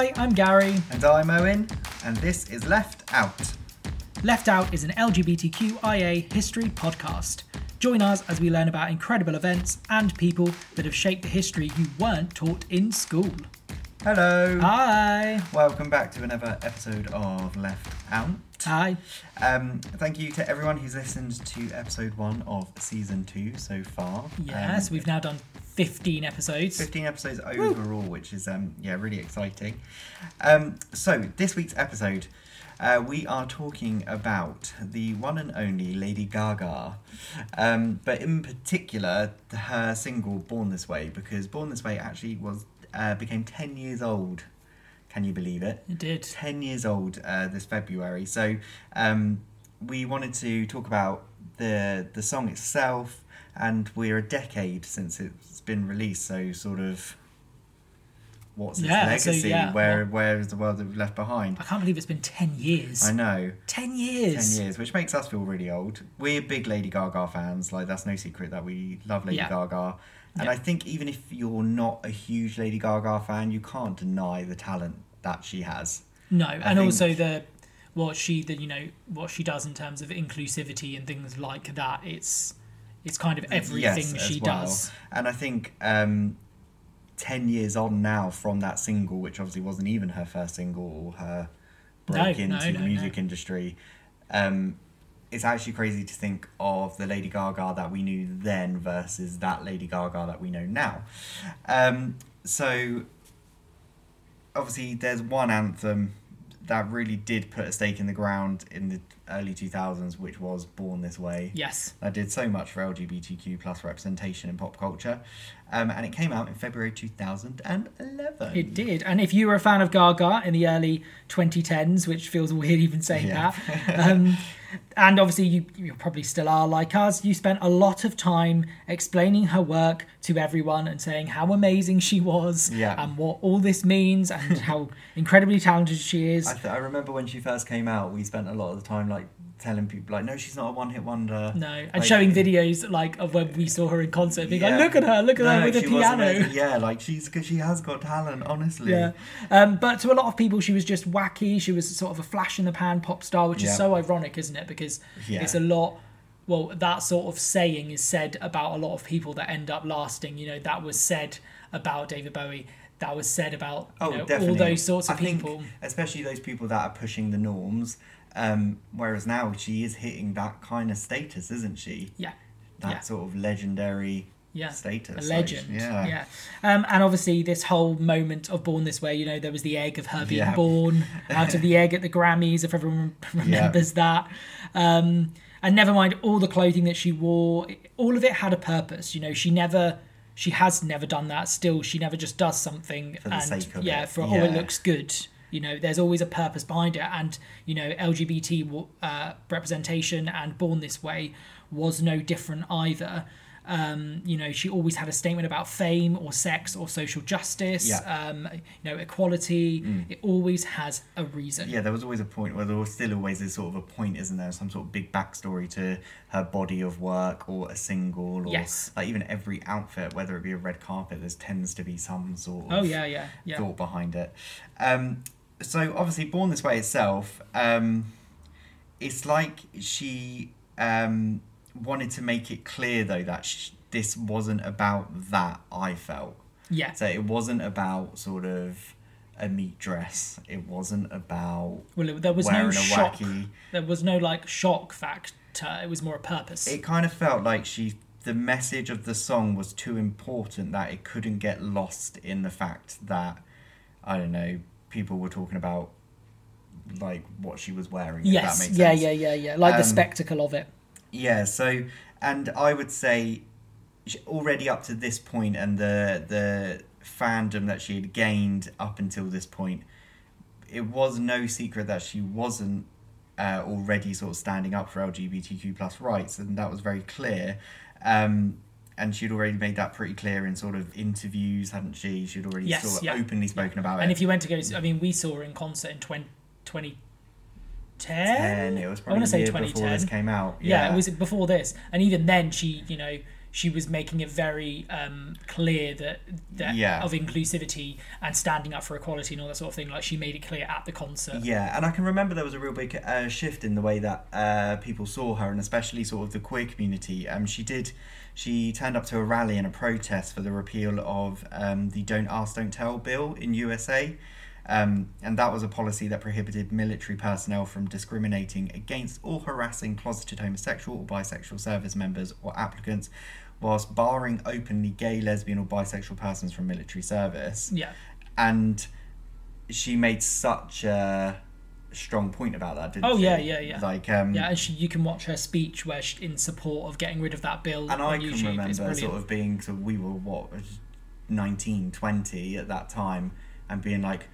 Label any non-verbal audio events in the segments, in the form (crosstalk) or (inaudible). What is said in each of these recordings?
Hi, I'm Gary. And I'm Owen, and this is Left Out. Left Out is an LGBTQIA history podcast. Join us as we learn about incredible events and people that have shaped the history you weren't taught in school. Hello. Hi. Welcome back to another episode of Left Out. Hi. Um, thank you to everyone who's listened to episode one of season two so far. Yes, Um, we've now done 15 episodes. 15 episodes overall, which is um, yeah really exciting. Um, so this week's episode, uh, we are talking about the one and only Lady Gaga, um, but in particular her single "Born This Way" because "Born This Way" actually was uh, became 10 years old. Can you believe it? It did. 10 years old uh, this February. So um, we wanted to talk about the the song itself, and we're a decade since it's been released. So sort of, what's its Yeah, so, legacy? yeah, where where is the world that we've left behind? I can't believe it's been 10 years. I know. 10 years. 10 years, which makes us feel really old. We're big Lady Gaga fans. Like, that's no secret that we love Lady. Gaga. And Yeah. I think even if you're not a huge Lady Gaga fan, you can't deny the talent that she has. No, and think- also the what she the you know what she does in terms of inclusivity and things like that. It's it's kind of everything as she well. does. And I think um, 10 years on now from that single, which obviously wasn't even her first single or her break No, no, into no, the music no. industry, um, it's actually crazy to think of the Lady Gaga that we knew then versus that Lady Gaga that we know now. Um, so, obviously, there's one anthem that really did put a stake in the ground in the early 2000s, which was Born This Way Yes. that did so much for LGBTQ plus representation in pop culture, um, and it came out in February 2011. It did. And if you were a fan of Gaga in the early 2010s, which feels weird even saying Yeah. that, (laughs) um, and obviously you, you probably still are like us, you spent a lot of time explaining her work to everyone and saying how amazing she was Yeah. and what all this means and how (laughs) incredibly talented she is. I, th- I remember when she first came out, we spent a lot of the time like telling people like, no, she's not a one-hit wonder. No, and Like, showing videos like of when we saw her in concert, being Yeah. like, "Look at her, look at No, her with a piano." amazing. Yeah, like she's because she has got talent, honestly. Yeah, um, but to a lot of people, she was just wacky. She was sort of a flash in the pan pop star, which is so ironic, isn't it? Because Yeah. it's a lot. Well, that sort of saying is said about a lot of people that end up lasting. You know, that was said about David Bowie. That was said about you Oh, know, all those sorts of I people. especially those people that are pushing the norms. Um, whereas now she is hitting that kind of status, isn't she? Yeah, That Yeah. sort of legendary yeah. status. A like, legend, yeah. yeah. Um, and obviously, this whole moment of Born This Way, you know, there was the egg of her being Yeah. born (laughs) out of the egg at the Grammys, if everyone remembers that. Um, and never mind all the clothing that she wore, all of it had a purpose. You know, she never, she has never done that. Still, she never just does something For the and sake of yeah, for oh, it looks good. You know, there's always a purpose behind it, and you know, LGBT uh, representation and Born This Way was no different either. Um, you know, she always had a statement about fame or sex or social justice, Yeah. Mm. um, you know, equality. It always has a reason. Yeah, there was always a point where there was still always is sort of a point, isn't there? Some sort of big backstory to her body of work or a single or Yes. like even every outfit, whether it be a red carpet, there tends to be some sort of Oh yeah, yeah, yeah. thought behind it. Um, so obviously, Born This Way itself, um, it's like she um, wanted to make it clear though that sh- this wasn't about that. I felt Yeah. so it wasn't about sort of a meat dress. It wasn't about Well, it- there was no a shock. wacky. There was no like shock factor. It was more a purpose. It kind of felt like she. The message of the song was too important that it couldn't get lost in the fact that I don't know people were talking about like what she was wearing. yes. Yeah, sense. yeah, yeah, yeah. Like the Um, spectacle of it. Yeah, so and I would say already up to this point and the the fandom that she had gained up until this point, it was no secret that she wasn't uh, already sort of standing up for LGBTQ plus rights, and that was very clear. Um, and she'd already made that pretty clear in sort of interviews, hadn't she? She'd already Yes, sort of yeah. openly spoken about it. And if you went to go, I mean, we saw her in concert in 20, 2010. Ten, it was I probably wanna say year before 2010. this came out. yeah. it was before this, and even then, she, you know, she was making it very um, clear that that Yeah. of inclusivity and standing up for equality and all that sort of thing. Like she made it clear at the concert. Yeah, and I can remember there was a real big uh, shift in the way that uh, people saw her, and especially sort of the queer community. Um, she did, she turned up to a rally and a protest for the repeal of um, the "Don't Ask, Don't Tell" bill in USA, um, and that was a policy that prohibited military personnel from discriminating against or harassing closeted homosexual or bisexual service members or applicants, whilst barring openly gay, lesbian, or bisexual persons from military service Yeah. and she made such a strong point about that, didn't Oh, she? yeah, yeah, yeah. Like, um, Yeah, and she, you can watch her speech where she, in support of getting rid of that bill and I can YouTube. remember sort of being, so we were what, 19, 20 at that time, and being like,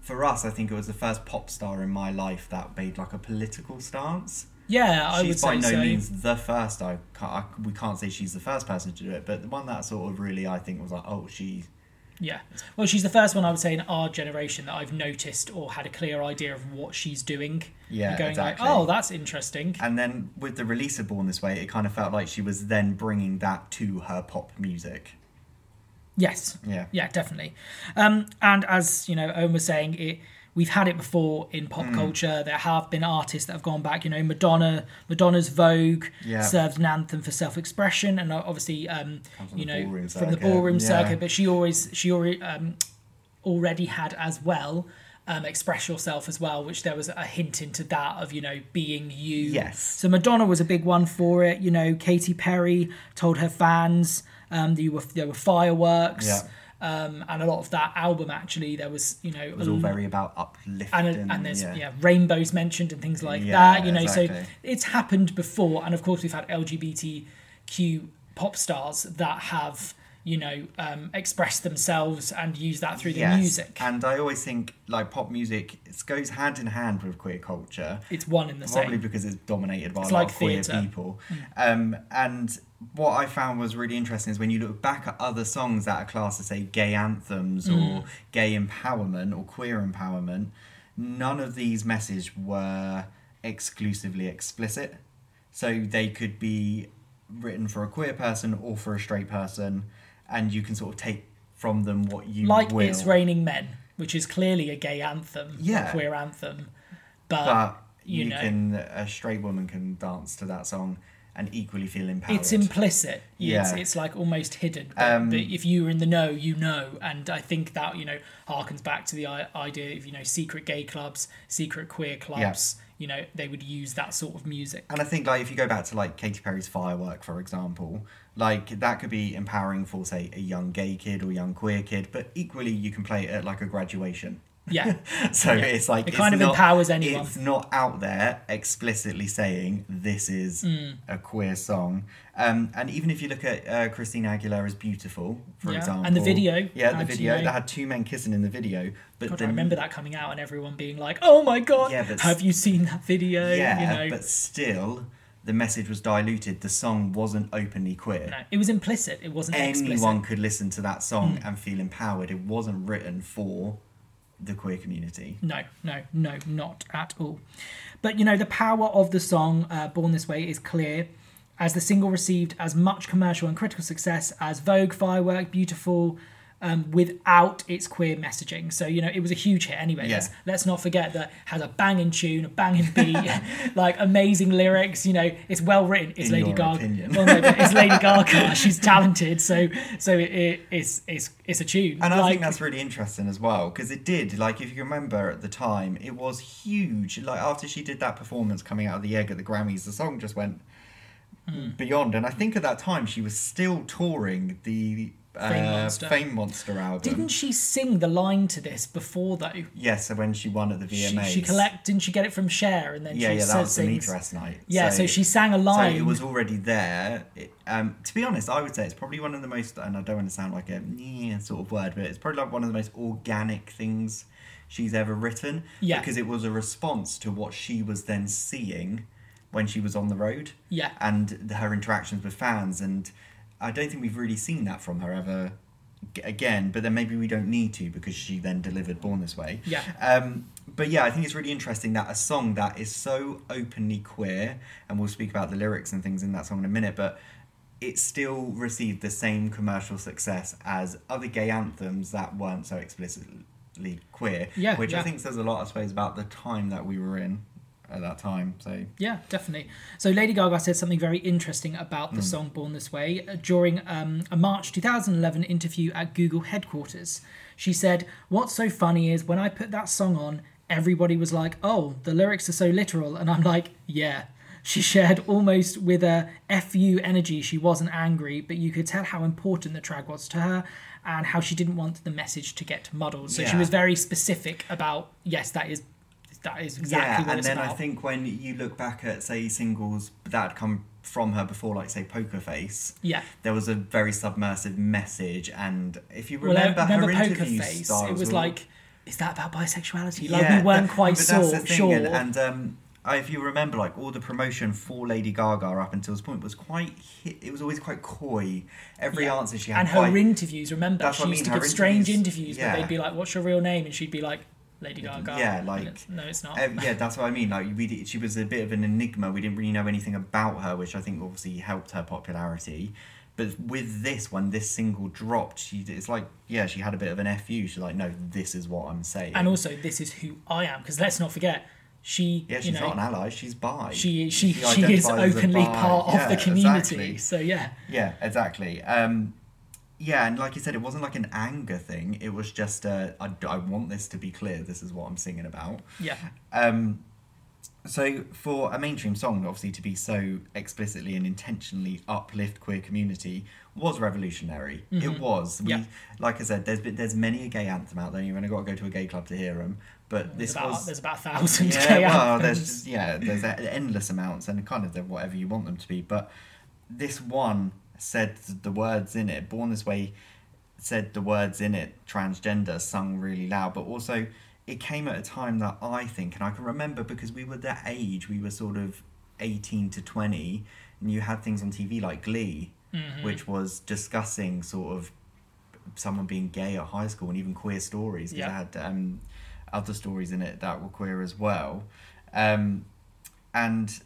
for us, I think it was the first pop star in my life that made like a political stance. yeah, I would she's by say no so. means the first. I, can't, I we can't say she's the first person to do it, but the one that sort of really I think was like, oh, she Yeah. Well, she's the first one I would say in our generation that I've noticed or had a clear idea of what she's doing. Yeah, and going exactly. like, oh, that's interesting. And then with the release of Born This Way, it kind of felt like she was then bringing that to her pop music. Yes. Yeah. Yeah, definitely. Um, and as you know, Owen was saying, it we've had it before in pop Hmm. culture. There have been artists that have gone back. You know, Madonna, Madonna's Vogue Yeah. served an anthem for self-expression, and obviously, um, you the know, from the circuit. ballroom Yeah. circuit. But she always, she already, um, already had as well. Um, express yourself as well, which there was a hint into that of you know being you. Yes. So Madonna was a big one for it. You know, Katy Perry told her fans um, there were there were fireworks. Yeah. Um, and a lot of that album actually there was you know It was all very about uplifting. and, and there's yeah. yeah. rainbows mentioned and things like Yeah, that you know so it's happened before and of course we've had lgbtq pop stars that have you know um, expressed themselves and use that through Yes, music And I always think like pop music goes hand in hand with queer culture. it's one in the same. Probably because it's dominated by It's a lot like of queer people. Um, and what I found was really interesting is when you look back at other songs that are classed as say gay anthems or gay empowerment or queer empowerment, none of these messages were exclusively explicit. So they could be written for a queer person or for a straight person, and you can sort of take from them what you like will. it's raining men which is clearly a gay anthem Yeah. a queer anthem but, but you you, know. can a straight woman can dance to that song and equally feel empowered. it's implicit. Yeah. It's, it's like almost hidden. But, Um, but if you were in the know, you know. And I think that, you know, harkens back to the idea of, you know, secret gay clubs, secret queer clubs. You know, they would use that sort of music. And I think like if you go back to like Katy Perry's Firework, for example, like that could be empowering for say a young gay kid or young queer kid, but equally you can play it at like a graduation. Yeah. (laughs) So Yeah. it's like It kind of not- empowers anyone. It's not out there explicitly saying this is Mm. a queer song. Um, and even if you look at uh, Christina Aguilera's "Beautiful," for Yeah. example, And the video yeah, the video that had two men kissing in the video, but God, I remember that coming out and everyone being like, oh my God, Yeah, have you seen that video? yeah, you know, but still, the message was diluted. The song wasn't openly queer. no, it was implicit. It wasn't Anyone explicit. could listen to that song Hmm. and feel empowered. It wasn't written for the queer community. No, no, no, not at all. But you know, the power of the song uh, Born This Way is clear, as the single received as much commercial and critical success as Vogue, Firework, Beautiful, um, without its queer messaging. So, you know, it was a huge hit anyway. Yeah. Let's, let's not forget that it has a banging tune, a banging beat, (laughs) like amazing lyrics. You know, it's well written. It's In Lady Gaga. Well, no, it's Lady (laughs) Gaga. She's talented. So, so it, it, it's, it's, it's a tune. And I Like- think that's really interesting as well because it did, like, if you remember at the time, it was huge. Like, after she did that performance coming out of the egg at the Grammys, the song just went Hmm. beyond. And I think at that time she was still touring the uh, Fame Monster. Fame Monster album. Didn't she sing the line to this before though? Yes, so when she won at the She, VMAs. she collect didn't she get it from Cher and then Yeah, she yeah, that was the sings- dress night. Yeah, so, she sang a line. So it was already there. It, um, to be honest, I would say it's probably one of the most, and I don't want to sound like a yeah sort of word, but it's probably like one of the most organic things she's ever written. Yeah. Because it was a response to what she was then seeing when she was on the road yeah, and her interactions with fans. And I don't think we've really seen that from her ever again, but then maybe we don't need to because she then delivered Born This Way. yeah, Um, but yeah, I think it's really interesting that a song that is so openly queer, and we'll speak about the lyrics and things in that song in a minute, but it still received the same commercial success as other gay anthems that weren't so explicitly queer. Yeah, which yeah. I think says a lot, I suppose, about the time that we were in at that time. So Yeah, definitely. So Lady Gaga said something very interesting about the song Born This Way uh, during um, a March 2011 interview at Google headquarters. She said, What's so funny is when I put that song on, everybody was like, oh, the lyrics are so literal. And I'm like, yeah. She shared almost with a FU energy. She wasn't angry, but you could tell how important the track was to her and how she didn't want the message to get muddled. So she was very specific about, yes, that is that is exactly yeah, and then about. I think when you look back at say singles that had come from her before, like say Poker Face, yeah. there was a very submersive message, and if you Well, remember, remember her Poker interview Face. It was were- like, is that about bisexuality? Like Yeah, we weren't that- quite but that's sure. the thing, sure. And, and um, if you remember, like all the promotion for Lady Gaga up until this point was quite. It was always quite coy. Every Yeah. answer she had, and her quite, interviews, remember, she I used mean, to her give strange interviews- interviews where yeah. they'd be like, "What's your real name?" and she'd be like, "Lady Gaga." Yeah, like- it's- no, it's not. Yeah, that's what I mean. Like we, she was a bit of an enigma. We didn't really know anything about her, which I think obviously helped her popularity. But with this, when this single dropped, she it's like yeah, she had a bit of an fu. She's like, no, this is what I'm saying. and also, this is who I am because let's not forget, she, yeah, she's you know, not an ally. She's bi. she she She she is identifies as a openly part Yeah, of the community. exactly. So yeah, Yeah, exactly. Um, yeah, and like you said, it wasn't like an anger thing. It was just uh, I, I want this to be clear. This is what I'm singing about. yeah, Um, so for a mainstream song, obviously to be so explicitly and intentionally uplift queer community was revolutionary. It was. We, Mm-hmm. Yeah. Like I said, there's been, there's many a gay anthem out there. You've only got to go to a gay club to hear them. But there's this about was there's about a thousand yeah, gay well, anthems. there's just, yeah, there's endless amounts and kind of whatever you want them to be. But this one said the words in it. Born this way said the words in it. Transgender sung really loud, but also it came at a time that I think, and I can remember because we were that age. We were sort of eighteen to twenty, and you had things on TV like Glee, Mm-hmm. which was discussing sort of someone being gay at high school and even queer stories because Yeah. it had um, other stories in it that were queer as well. Um, and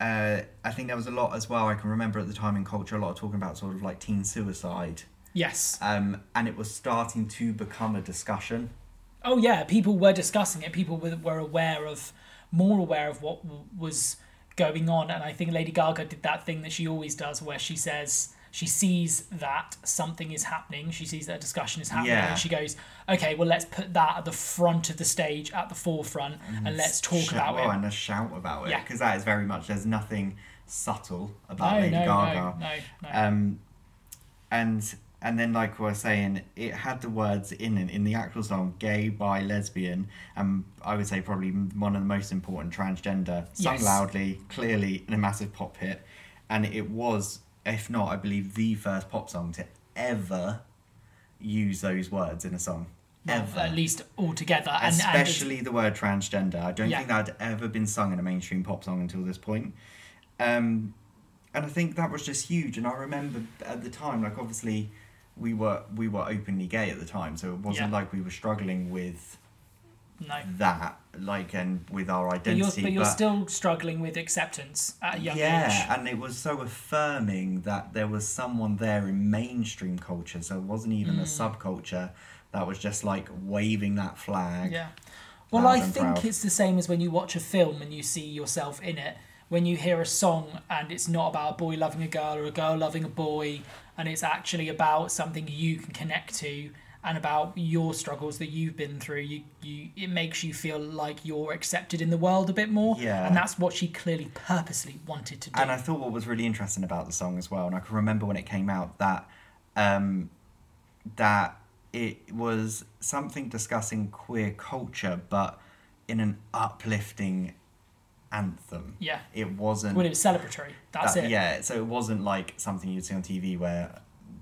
uh, I think there was a lot as well. I can remember at the time in culture a lot of talking about sort of like teen suicide, yes. um, and it was starting to become a discussion. Oh yeah, people were discussing it. People were, were aware of, more aware of what w- was going on. And I think Lady Gaga did that thing that she always does, where she says she sees that something is happening. She sees that a discussion is happening, Yeah. and she goes, "Okay, well, let's put that at the front of the stage, at the forefront, and let's talk Shout- about well, it." and a shout about it Yeah. because that is very much. There's nothing subtle about No, Lady no, Gaga. no, no, no. Um, and and then like we were saying, it had the words in it in the actual song, gay, bi, lesbian, and I would say probably one of the most important transgender, sung Yes. loudly, clearly, in a massive pop hit, and it was, if not, I believe the first pop song to ever use those words in a song. Well, Ever. at least altogether, and, and Especially the word transgender. I don't Yeah. think that had ever been sung in a mainstream pop song until this point. Um, and I think that was just huge. And I remember at the time, like obviously, we were we were openly gay at the time, so it wasn't Yeah. like we were struggling with no. that, like, and with our But you're, identity. but you're still struggling with acceptance at a young yeah, age. and it was so affirming that there was someone there in mainstream culture, so it wasn't even Mm. a subculture that was just like waving that flag. Yeah. Well, I think proud. it's the same as when you watch a film and you see yourself in it. When you hear a song and it's not about a boy loving a girl or a girl loving a boy, and it's actually about something you can connect to and about your struggles that you've been through, you, you it makes you feel like you're accepted in the world a bit more. Yeah. And that's what she clearly purposely wanted to do. And I thought what was really interesting about the song as well, and I can remember when it came out that um, that it was something discussing queer culture, but in an uplifting anthem. yeah. It wasn't. Well, it was celebratory. That's that- it. Yeah, so it wasn't like something you'd see on TV where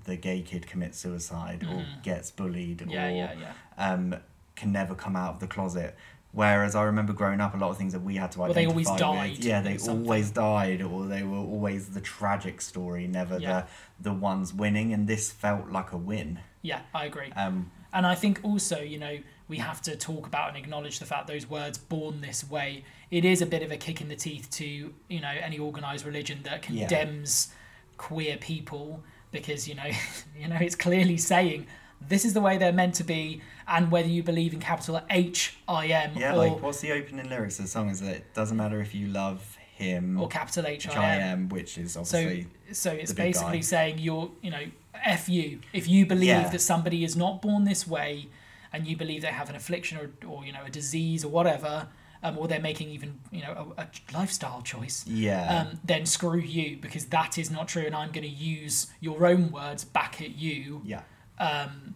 the gay kid commits suicide or gets bullied. Yeah, or yeah, yeah. Um, can never come out of the closet. Whereas I remember growing up, a lot of things that we had to Well, they always identify with, died yeah, they always died, or they were always the tragic story, never Yeah. the the ones winning. And this felt like a win. Yeah, I agree. Um, And I think also, you know, we have to talk about and acknowledge the fact those words born this way. It is a bit of a kick in the teeth to, you know, any organized religion that Yeah. condemns queer people because you know (laughs) you know it's clearly saying this is the way they're meant to be and whether you believe in capital H I M Yeah, or like what's the opening lyrics of the song? Is that it doesn't matter if you love him or capital H I M, which I I M. am, which is obviously so So it's basically guy. saying you're you know f you if you believe Yeah. that somebody is not born this way and you believe they have an affliction or, or you know a disease or whatever um, or they're making even you know a, a lifestyle choice yeah, um, then screw you because that is not true and i'm going to use your own words back at you yeah, um,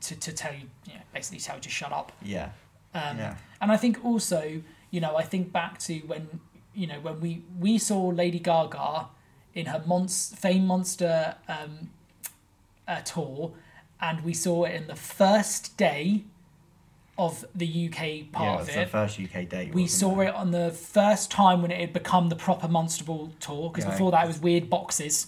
to, to tell you, you know, basically tell you to shut up. Yeah, um, yeah, and I think also, you know, I think back to when, you know, when we, we saw Lady Gaga in her monst- Fame Monster um, uh, tour, and we saw it in the first day of the UK yeah. part It's of the first UK date. We saw it on the first time when it had become the proper Monster Ball tour, because Yeah. before that it was weird boxes.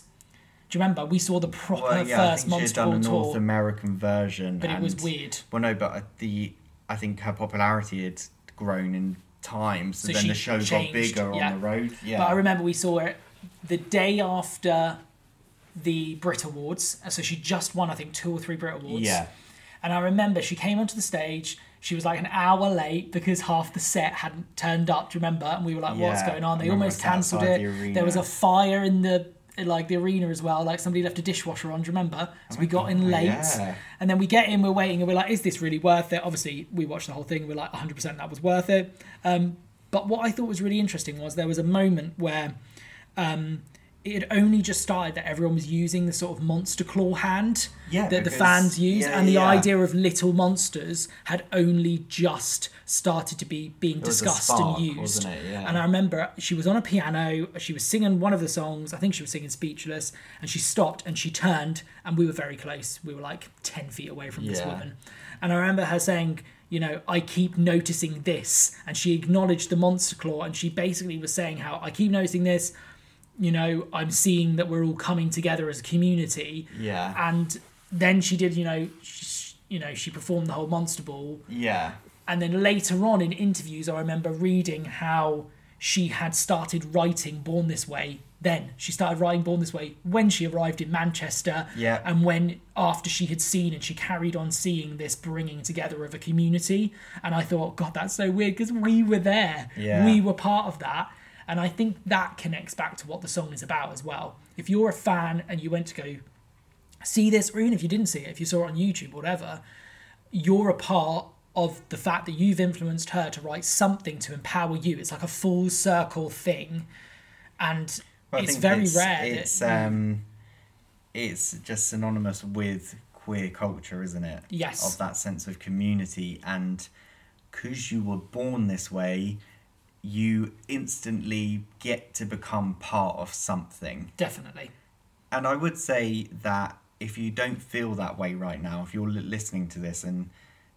Do you remember? We saw the proper Well, yeah, I first think she had Monster done a Ball North tour, American version, but it was weird. Well, no, but uh, the I think her popularity had grown in time, so, So then the shows changed, got bigger yeah. on the road. Yeah, But I remember we saw it the day after the Brit Awards. So she just won, I think, two or three Brit Awards. yeah, And I remember she came onto the stage. She was like an hour late because half the set hadn't turned up. Do you remember? And we were like, "What's going on?" They almost cancelled it. arena. There was a fire in the like the arena as well. Like somebody left a dishwasher on. Do you remember? So we got in late, yeah. and then we get in. We're waiting, and we're like, "Is this really worth it?" Obviously, we watched the whole thing. We're like, "100 percent that was worth it." Um, but what I thought was really interesting was there was a moment where um, it had only just started that everyone was using the sort of monster claw hand Yeah, that the fans use, yeah, and the yeah. idea of little monsters had only just started to be being discussed spark, and used. wasn't it? Yeah. And I remember she was on a piano, she was singing one of the songs, I think she was singing Speechless, and she stopped and she turned, and we were very close. We were like 10 feet away from this woman. And I remember her saying, you know, I keep noticing this. And she acknowledged the monster claw, and she basically was saying how I keep noticing this. You know, I'm seeing that we're all coming together as a community. yeah, And then she did, you know, sh you know, she performed the whole monster ball. yeah, And then later on in interviews, I remember reading how she had started writing Born This Way. Then she started writing Born This Way when she arrived in Manchester. Yeah. And when after she had seen and she carried on seeing this bringing together of a community. And I thought, God, that's so weird because we were there. Yeah. We were part of that. And I think that connects back to what the song is about as well. If you're a fan and you went to go see this, or even if you didn't see it, if you saw it on YouTube, whatever, you're a part of the fact that you've influenced her to write something to empower you. It's like a full circle thing, and Well, it's very it's, rare. It's that, um, it's just synonymous with queer culture, isn't it? Yes. Of that sense of community, and because you were born this way, you instantly get to become part of something. definitely. And I would say that if you don't feel that way right now, if you're listening to this and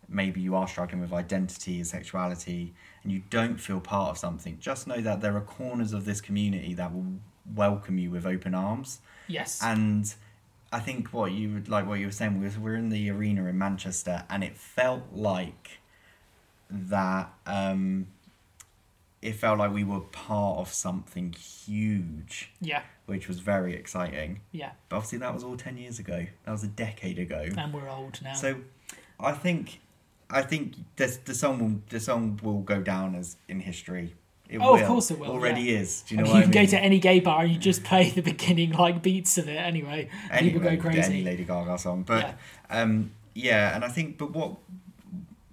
maybe you are struggling with identity and sexuality and you don't feel part of something, just know that there are corners of this community that will welcome you with open arms. Yes. And I think what you would like what you were saying was we're in the arena in Manchester and it felt like that um it felt like we were part of something huge, yeah. which was very exciting. Yeah. But obviously that was all ten years ago. That was a decade ago. And we're old now. So I think I think this the song will the song will go down as in history. It Oh, of course it will, Already yeah. is. Do you I know mean, what you I can mean? go to any gay bar and you just play the beginning like beats of it anyway. People Anyway, go crazy. Any Lady Gaga song, but Yeah. um, yeah, and I think, but what,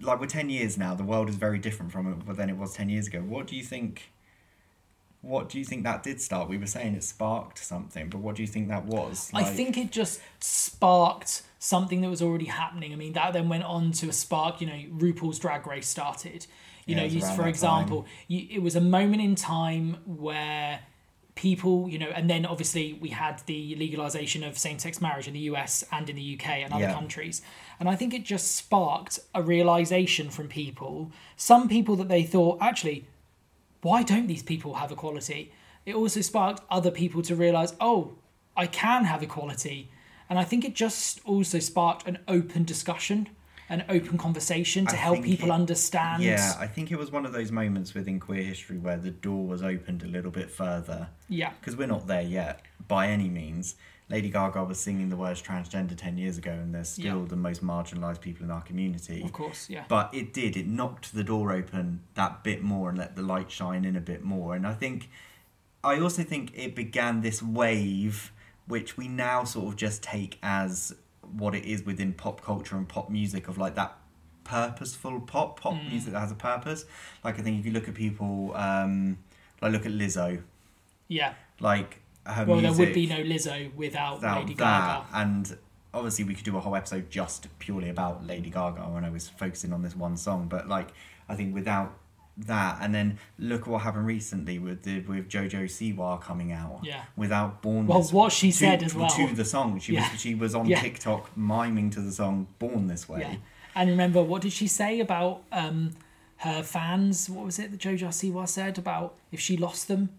like, we're ten years now. The world is very different from it than it was ten years ago. What do you think? What do you think that did start? We were saying it sparked something, but what do you think that was? I think it just sparked something that was already happening. I mean, that then went on to a spark. You know, RuPaul's Drag Race started. You Yeah, know, you, for example, you, it was a moment in time where people, you know, and then obviously we had the legalization of same-sex marriage in the US and in the UK and other Yeah. countries. And I think it just sparked a realization from people. Some people that they thought actually why don't these people have equality? It also sparked other people to realize, oh, I can have equality. And I think it just also sparked an open discussion, an open conversation to I help people it- understand. Yeah, I think it was one of those moments within queer history where the door was opened a little bit further Yeah. because we're not there yet. by any means. Lady Gaga was singing the words transgender 10 years ago, and they're still Yeah. the most marginalised people in our community. Of course, yeah. But it did, it knocked the door open that bit more and let the light shine in a bit more. And I think, I also think it began this wave, which we now sort of just take as what it is within pop culture and pop music of like that purposeful pop, pop Mm. music that has a purpose. Like, I think if you look at people, um, like, look at Lizzo, Yeah. like, her Well, there would be no Lizzo without, without Lady Gaga. and obviously we could do a whole episode just purely about Lady Gaga when I was focusing on this one song. But like, I think without that, and then look what happened recently with the with JoJo Siwa coming out. Yeah. Without Born. Well, This- what she to- said as well. to the song. She Yeah. was she was on Yeah. TikTok miming to the song "Born This Way." Yeah. And remember, what did she say about um, her fans? What was it that Jojo Siwa said about if she lost them?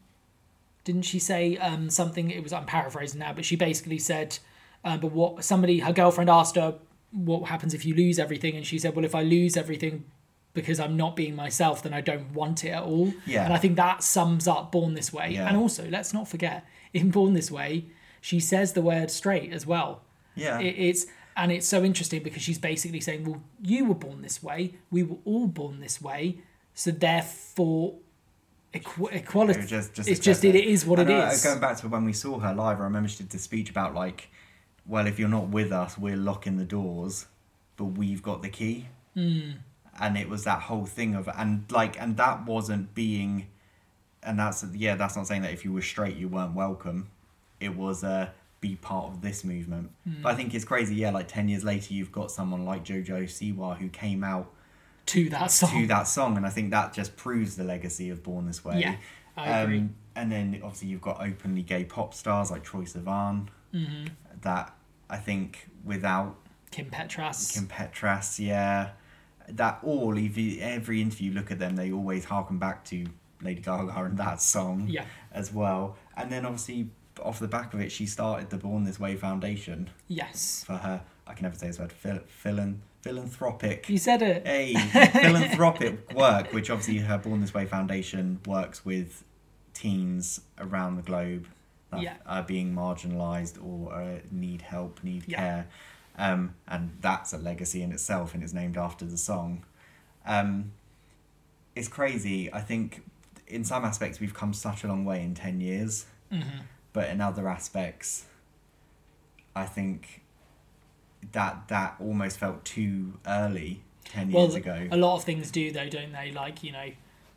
Didn't she say um, something? It was I'm paraphrasing now, but she basically said, uh, "But what somebody her girlfriend asked her what happens if you lose everything, and she said, well, if I lose everything." Because I'm not being myself, then I don't want it at all. Yeah. And I think that sums up Born This Way. Yeah. And also, let's not forget, in Born This Way, she says the word straight as well. Yeah. It, it's and it's so interesting because she's basically saying, "Well, you were born this way. We were all born this way. So therefore, equ- equality. It just, just it's just it, it is what And, it uh, is. Going back to when we saw her live, I remember she did this speech about like, well, if you're not with us, we're locking the doors, but we've got the key. Hmm. And it was that whole thing of and like and that wasn't being, and that's yeah, that's not saying that if you were straight you weren't welcome. It was uh, be part of this movement. Hmm. But I think it's crazy. Yeah, like ten years later, you've got someone like JoJo Siwa who came out to that song. to that song, and I think that just proves the legacy of Born This Way. Yeah, I agree. Um, and then obviously you've got openly gay pop stars like Troye Sivan. Mm-hmm. That I think without Kim Petras. Kim Petras, yeah, that all if you, every interview look at them, they always harken back to Lady Gaga and that song Yeah. as well. And then obviously off the back of it, she started the Born This Way Foundation yes. for her. I can never say this word. Phil, philan, philanthropic You said it. a (laughs) philanthropic work, which obviously her Born This Way Foundation works with teens around the globe that Yeah. are being marginalised or uh, need help, need Yeah. care. Um, and that's a legacy in itself, and it's named after the song. Um, it's crazy. I think in some aspects we've come such a long way in 10 years, Mm-hmm. but in other aspects, I think that that almost felt too early 10 years ago. a lot of things do though, don't they? Like you know,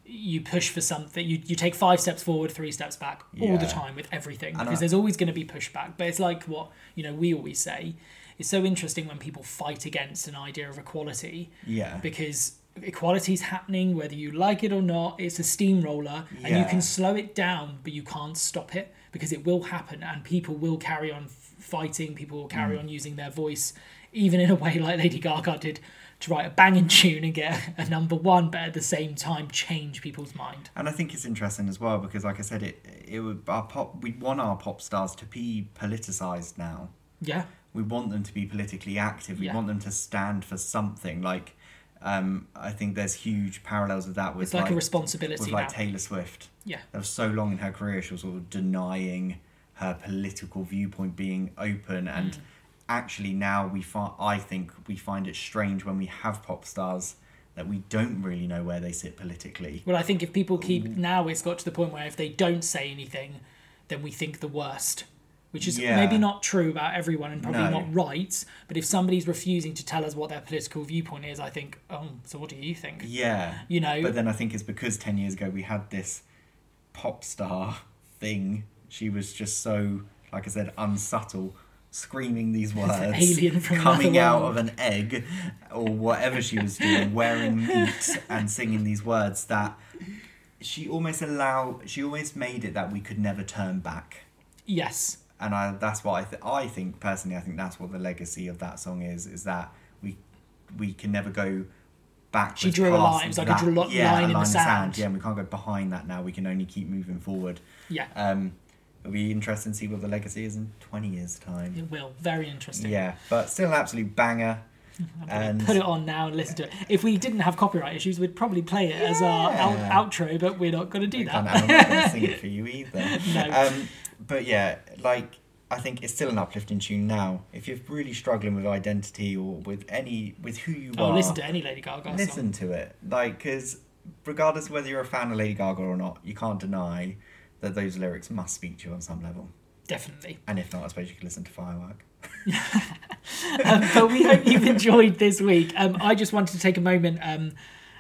you push for something, you you take five steps forward, three steps back all the time with everything because I- there's always going to be pushback. But it's like what you know we always say. It's so interesting when people fight against an idea of equality yeah. because equality is happening whether you like it or not. It's a steamroller, and you can slow it down, but you can't stop it because it will happen, and people will carry on fighting. People will Mm. carry on using their voice, even in a way like Lady Gaga did to write a banging tune and get a number one, but at the same time change people's mind. And I think it's interesting as well because, like I said, it it would our pop. We want our pop stars to be politicized now. Yeah, We want them to be politically active. We Yeah. want them to stand for something. Like, um, I think there's huge parallels with that. With it's like, a responsibility with now. like Taylor Swift. yeah, There was so long in her career she was sort of denying her political viewpoint being open and Mm. actually now we find I think we find it strange when we have pop stars that we don't really know where they sit politically. Well, I think if people keep now, it's got to the point where if they don't say anything, then we think the worst, which is Yeah. maybe not true about everyone and probably No. not right. But if somebody's refusing to tell us what their political viewpoint is, I think, oh, so what do you think? Yeah. You know, But then I think it's because 10 years ago we had this pop star thing. She was just so, like I said, unsubtle, screaming these words, coming out world. of an egg or whatever she was doing, wearing (laughs) meat and singing these words that she almost allow she almost made it that we could never turn back. yes, And I, that's what I, th- I think personally. I think that's what the legacy of that song is: is that we we can never go back. She drew a line, it was like a dr- line in the sand. Yeah, and we can't go behind that now. We can only keep moving forward. yeah, Um, it'll be interesting to see what the legacy is in twenty years' time. it will. Very interesting. Yeah, but still an absolute banger. (laughs) And put it on now and listen to it. If we didn't have copyright issues, we'd probably play it as our out- outro, but we're not going to do And that. I'm not going to sing it for you (laughs) either. No. Um, but yeah, like I think it's still an uplifting tune now. If you're really struggling with identity or with any with who you Oh, are, listen to any Lady Gaga listen song. to it. Like, because regardless of whether you're a fan of Lady Gaga or not, you can't deny that those lyrics must speak to you on some level. Definitely. And if not, I suppose you could listen to Firework. (laughs) um, but we hope you've enjoyed this week. Um, I just wanted to take a moment, um,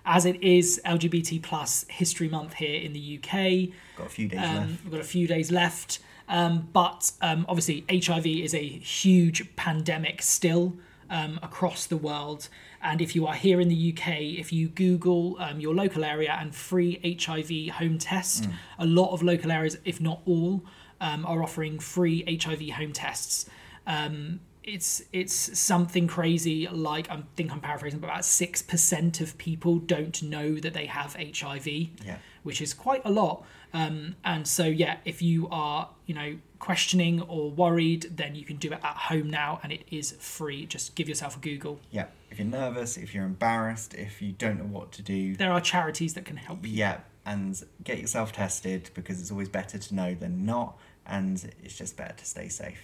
as it is LGBT plus History Month here in the UK. Got a few days Um, left. we've got a few days left. Um, but um, obviously, HIV is a huge pandemic still um, across the world. And if you are here in the UK, if you Google um, your local area and free HIV home test, a lot of local areas, if not all, um, are offering free HIV home tests. Um, it's it's something crazy. Like I think I'm paraphrasing, but about six percent of people don't know that they have HIV Yeah. which is quite a lot. Um, and so, yeah, if you are, you know, questioning or worried, then you can do it at home now, and it is free. Just give yourself a Google. Yeah. If you're nervous, if you're embarrassed, if you don't know what to do, There are charities that can help you. yeah, and get yourself tested because it's always better to know than not, and it's just better to stay safe.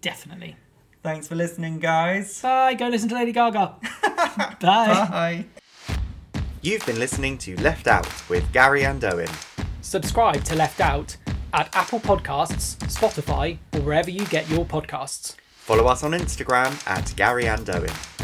Definitely. Thanks for listening, guys. Bye. Go listen to Lady Gaga. (laughs) Bye. Bye. You've been listening to Left Out with Gary and Owen. Subscribe to Left Out at Apple Podcasts, Spotify, or wherever you get your podcasts. Follow us on Instagram at Gary and Owen.